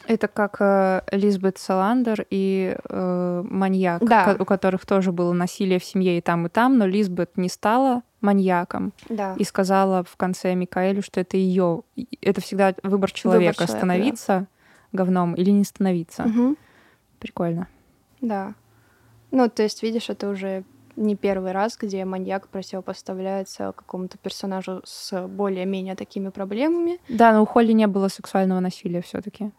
Это как э, Лизбет Саландер и э, маньяк, да. у которых тоже было насилие в семье и там, и там, но Лизбет не стала маньяком да. и сказала в конце Микаэлю, что это ее, это всегда выбор человека, выбор человека становиться да. говном или не становиться. Угу. Прикольно. Да. Ну, то есть, видишь, это уже не первый раз, где маньяк противопоставляется какому-то персонажу с более-менее такими проблемами. Да, но у Холли не было сексуального насилия все-таки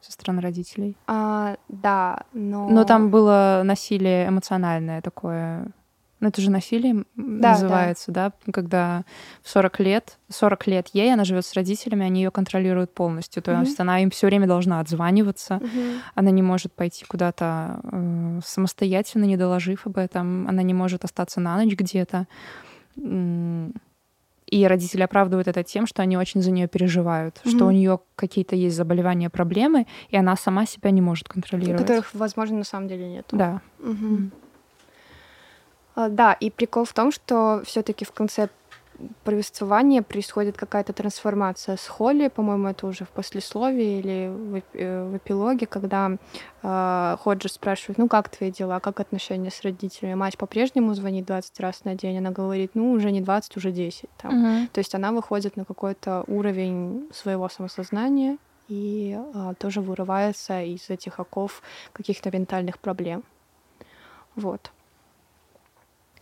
со стороны родителей. А, да, но... Но там было насилие эмоциональное такое. Ну, это же насилие да, называется, да. да, когда в 40 лет, 40 лет ей, она живет с родителями, они ее контролируют полностью. То есть mm-hmm. она им все время должна отзваниваться, mm-hmm. она не может пойти куда-то э, самостоятельно, не доложив об этом, она не может остаться на ночь где-то. И родители оправдывают это тем, что они очень за нее переживают, mm-hmm. что у нее какие-то есть заболевания, проблемы, и она сама себя не может контролировать. Которых, возможно, на самом деле нет. Да. Mm-hmm. А, да, и прикол в том, что все-таки в конце повествования происходит какая-то трансформация с Холли, по-моему, это уже в послесловии или в, э, в эпилоге, когда э, Ходжер спрашивает, ну как твои дела, как отношения с родителями? Мать по-прежнему звонит 20 раз на день, она говорит, ну уже не 20, уже 10. Там. Угу. То есть она выходит на какой-то уровень своего самосознания и э, тоже вырывается из этих оков каких-то ментальных проблем. Вот.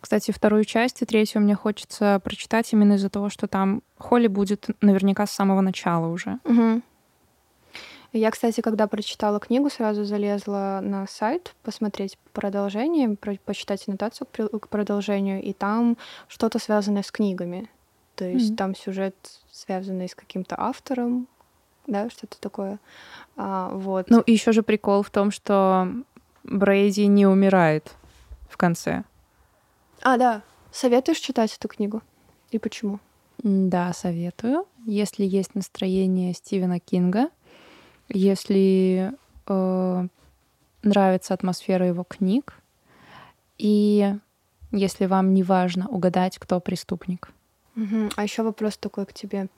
Кстати, вторую часть и третью мне хочется прочитать именно из-за того, что там Холли будет наверняка с самого начала уже. Угу. Я, кстати, когда прочитала книгу, сразу залезла на сайт посмотреть продолжение, про почитать аннотацию к продолжению, и там что-то связанное с книгами. То есть mm-hmm. там сюжет связанный с каким-то автором, да, что-то такое. А, вот. Ну, еще же прикол в том, что Брейди не умирает в конце. А, да. Советуешь читать эту книгу? И почему? Да, советую. Если есть настроение Стивена Кинга, если э, нравится атмосфера его книг, и если вам не важно угадать, кто преступник. Угу. А еще вопрос такой к тебе.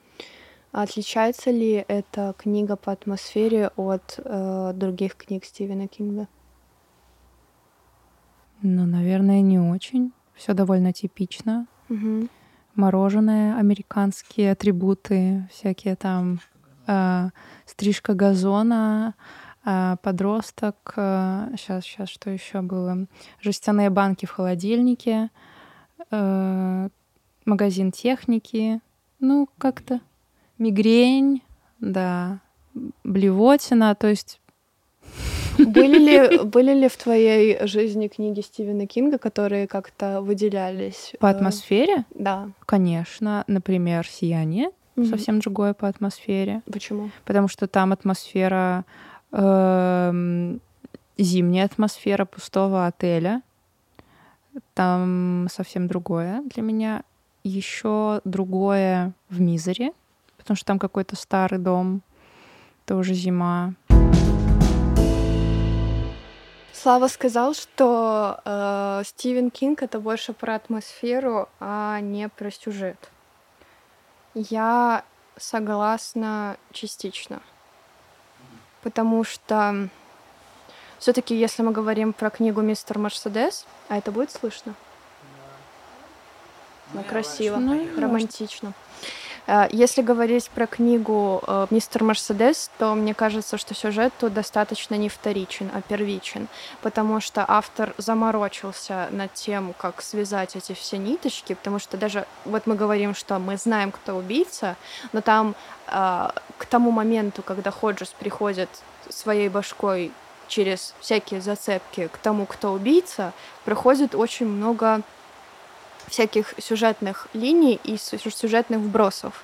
Отличается ли эта книга по атмосфере от э, других книг Стивена Кинга? Ну, наверное, не очень. Все довольно типично. Угу. Мороженое, американские атрибуты, всякие там э, стрижка газона, э, подросток. Э, сейчас, сейчас, что еще было? Жестяные банки в холодильнике, э, магазин техники. Ну, как-то мигрень, да, блевотина, то есть... Были ли, были ли в твоей жизни книги Стивена Кинга, которые как-то выделялись? По атмосфере? Да. Конечно. Например, «Сияние». Mm-hmm. Совсем другое по атмосфере. Почему? Потому что там атмосфера... Э, зимняя атмосфера пустого отеля. Там совсем другое для меня. Еще другое в Мизере потому что там какой-то старый дом, тоже зима. Слава сказал, что э, Стивен Кинг это больше про атмосферу, а не про сюжет. Я согласна частично. Потому что все-таки, если мы говорим про книгу Мистер Мерседес, а это будет слышно? Ну, красиво, ну, романтично. Может. Э, если говорить про книгу э, «Мистер Мерседес», то мне кажется, что сюжет тут достаточно не вторичен, а первичен, потому что автор заморочился над тем, как связать эти все ниточки, потому что даже вот мы говорим, что мы знаем, кто убийца, но там э, к тому моменту, когда Ходжес приходит своей башкой через всякие зацепки к тому, кто убийца, проходит очень много всяких сюжетных линий и сюжетных вбросов.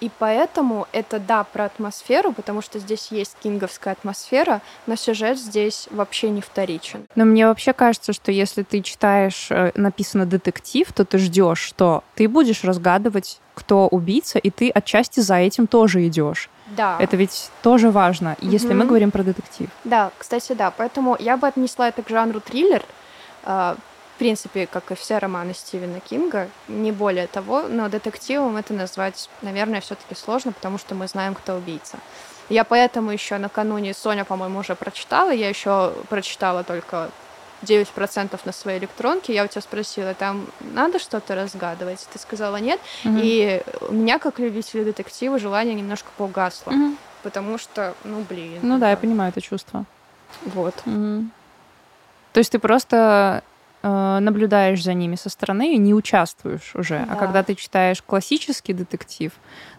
И поэтому это, да, про атмосферу, потому что здесь есть кинговская атмосфера, но сюжет здесь вообще не вторичен. Но мне вообще кажется, что если ты читаешь, э, написано детектив, то ты ждешь, что ты будешь разгадывать, кто убийца, и ты отчасти за этим тоже идешь. Да. Это ведь тоже важно, если угу. мы говорим про детектив. Да, кстати, да. Поэтому я бы отнесла это к жанру триллер, а, в принципе, как и все романы Стивена Кинга, не более того, но детективом это назвать, наверное, все-таки сложно, потому что мы знаем, кто убийца. Я поэтому еще накануне Соня, по-моему, уже прочитала, я еще прочитала только 9% на своей электронке. Я у тебя спросила, там надо что-то разгадывать? Ты сказала нет. Mm-hmm. И у меня, как любителя детектива, желание немножко поугасло. Mm-hmm. Потому что, ну, блин. Ну да, я понимаю это чувство. Вот. Mm-hmm. То есть ты просто наблюдаешь за ними со стороны и не участвуешь уже. А да. А когда ты читаешь классический детектив,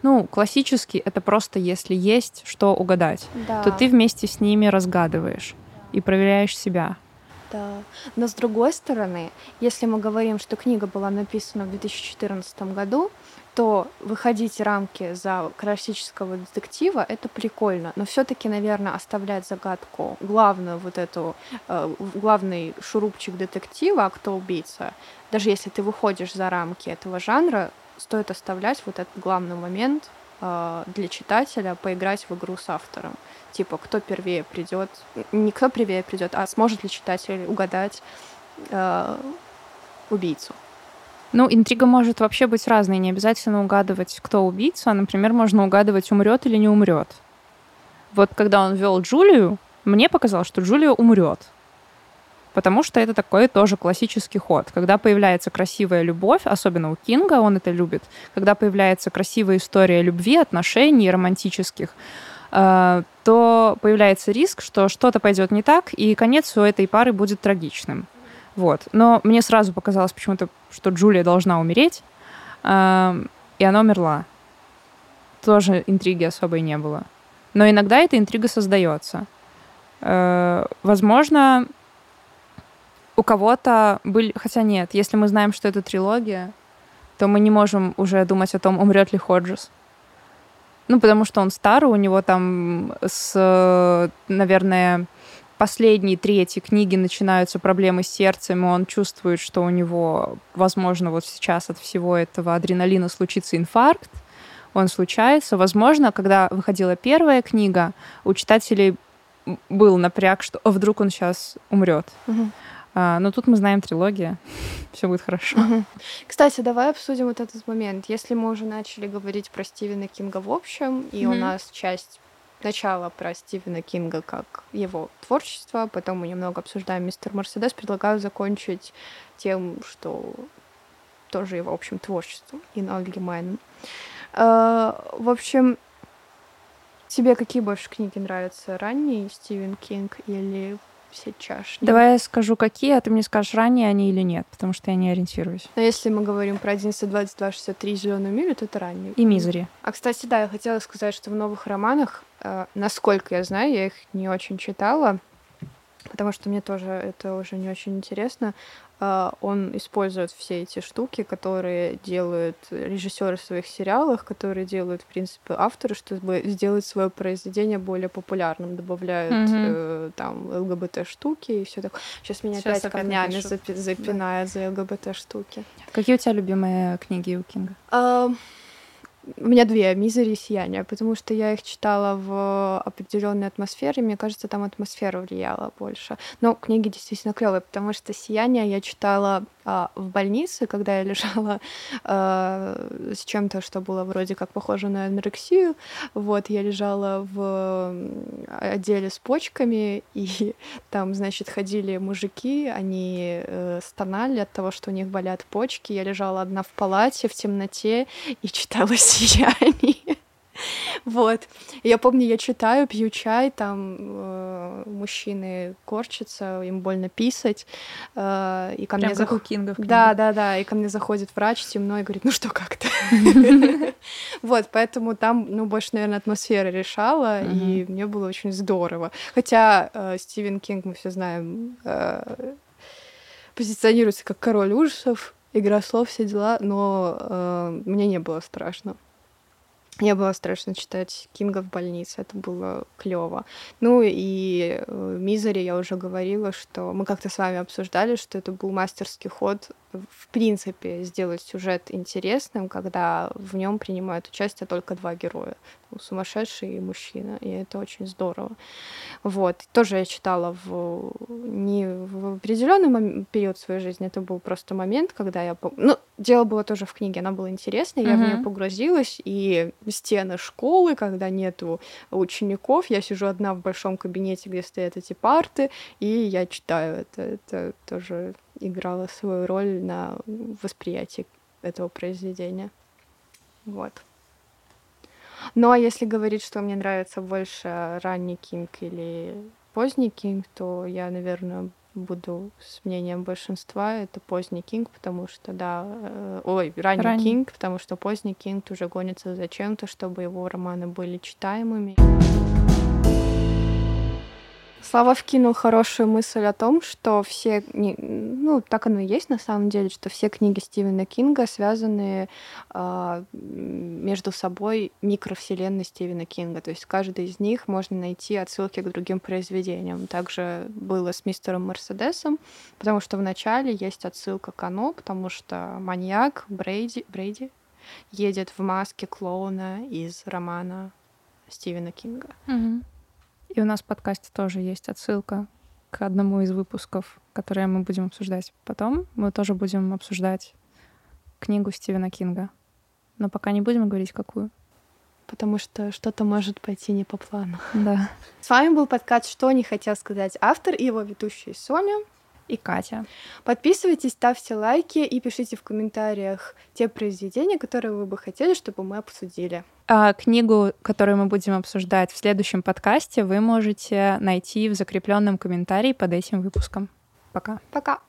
ну, классический это просто если есть что угадать, да. то ты вместе с ними разгадываешь и проверяешь себя. Да. Но с другой стороны, если мы говорим, что книга была написана в 2014 году, то выходить рамки за классического детектива это прикольно, но все-таки, наверное, оставлять загадку главную вот эту э, главный шурупчик детектива, а кто убийца, даже если ты выходишь за рамки этого жанра, стоит оставлять вот этот главный момент э, для читателя поиграть в игру с автором. Типа, кто первее придет, не кто первее придет, а сможет ли читатель угадать э, убийцу. Ну, интрига может вообще быть разной. Не обязательно угадывать, кто убийца. Например, можно угадывать, умрет или не умрет. Вот когда он вел Джулию, мне показалось, что Джулия умрет. Потому что это такой тоже классический ход. Когда появляется красивая любовь, особенно у Кинга, он это любит, когда появляется красивая история любви, отношений романтических, э, то появляется риск, что что-то пойдет не так, и конец у этой пары будет трагичным. Вот. Но мне сразу показалось почему-то, что Джулия должна умереть, э, и она умерла. Тоже интриги особой не было. Но иногда эта интрига создается. Э, возможно, у кого-то были... Хотя нет, если мы знаем, что это трилогия, то мы не можем уже думать о том, умрет ли Ходжес. Ну, потому что он старый, у него там с, наверное, последней третьей книги начинаются проблемы с сердцем, и он чувствует, что у него, возможно, вот сейчас от всего этого адреналина случится инфаркт, он случается. Возможно, когда выходила первая книга, у читателей был напряг, что а вдруг он сейчас умрет. Угу. А, но тут мы знаем трилогия, *laughs* все будет хорошо. Угу. Кстати, давай обсудим вот этот момент. Если мы уже начали говорить про Стивена Кинга в общем, и угу. у нас часть начала про Стивена Кинга как его творчество, потом мы немного обсуждаем Мистер Мерседес, предлагаю закончить тем, что тоже его, в общем, творчеством и allgemein. Uh, в общем, тебе какие больше книги нравятся? Ранние Стивен Кинг или все чашни. Давай я скажу, какие, а ты мне скажешь, ранние они или нет, потому что я не ориентируюсь. Но если мы говорим про 11, 63 зеленую милю, то это ранние. И мизери. А, кстати, да, я хотела сказать, что в новых романах, э, насколько я знаю, я их не очень читала, потому что мне тоже это уже не очень интересно. А, он использует все эти штуки, которые делают режиссеры в своих сериалах, которые делают, в принципе, авторы, чтобы сделать свое произведение более популярным, добавляют mm-hmm. э, там ЛГБТ штуки и все такое. Сейчас меня Сейчас опять камнями запи- запинают да. за ЛГБТ штуки. Какие у тебя любимые книги у Кинга? Uh, у меня две «Мизери» и «Сияние», потому что я их читала в определенной атмосфере, мне кажется, там атмосфера влияла больше. Но книги действительно клевые, потому что «Сияние» я читала в больнице, когда я *laughs* лежала а, с чем-то, что было вроде как похоже на анорексию. Вот, я лежала в отделе с почками, и *laughs* там, значит, ходили мужики, они э, стонали от того, что у них болят почки. Я лежала одна в палате в темноте и *laughs* читала «Сияние». Вот. Я помню, я читаю, пью чай, там э, мужчины корчатся, им больно писать. Э, и ко Прям мне как зах... у Кинга Да, да, да. И ко мне заходит врач темно и говорит, ну что, как то *laughs* Вот, поэтому там, ну, больше, наверное, атмосфера решала, и мне было очень здорово. Хотя э, Стивен Кинг, мы все знаем, э, позиционируется как король ужасов, игра слов, все дела, но э, мне не было страшно. Мне было страшно читать Кинга в больнице, это было клево. Ну и э, Мизери я уже говорила, что мы как-то с вами обсуждали, что это был мастерский ход в принципе сделать сюжет интересным, когда в нем принимают участие только два героя, сумасшедший и мужчина, и это очень здорово. Вот тоже я читала в не в определенный период своей жизни, это был просто момент, когда я, ну дело было тоже в книге, она была интересная, я uh-huh. в нее погрузилась, и стены школы, когда нету учеников, я сижу одна в большом кабинете, где стоят эти парты, и я читаю это, это тоже играла свою роль на восприятии этого произведения. Вот. Ну а если говорить, что мне нравится больше ранний Кинг или поздний Кинг, то я, наверное, буду с мнением большинства. Это поздний Кинг, потому что, да, э, ой, ранний, ранний Кинг, потому что поздний Кинг уже гонится за чем-то, чтобы его романы были читаемыми. Слава вкинул хорошую мысль о том, что все, ну, так оно и есть на самом деле, что все книги Стивена Кинга связаны э, между собой микровселенной Стивена Кинга. То есть каждый из них можно найти отсылки к другим произведениям. Также было с мистером Мерседесом, потому что в начале есть отсылка к оно, потому что маньяк Брейди, Брейди едет в маске клоуна из романа Стивена Кинга. Mm-hmm. И у нас в подкасте тоже есть отсылка к одному из выпусков, которые мы будем обсуждать потом. Мы тоже будем обсуждать книгу Стивена Кинга. Но пока не будем говорить, какую. Потому что что-то может пойти не по плану. Да. С вами был подкаст «Что не хотел сказать автор» и его ведущая Соня и Катя. Подписывайтесь, ставьте лайки и пишите в комментариях те произведения, которые вы бы хотели, чтобы мы обсудили. А книгу, которую мы будем обсуждать в следующем подкасте, вы можете найти в закрепленном комментарии под этим выпуском. Пока. Пока.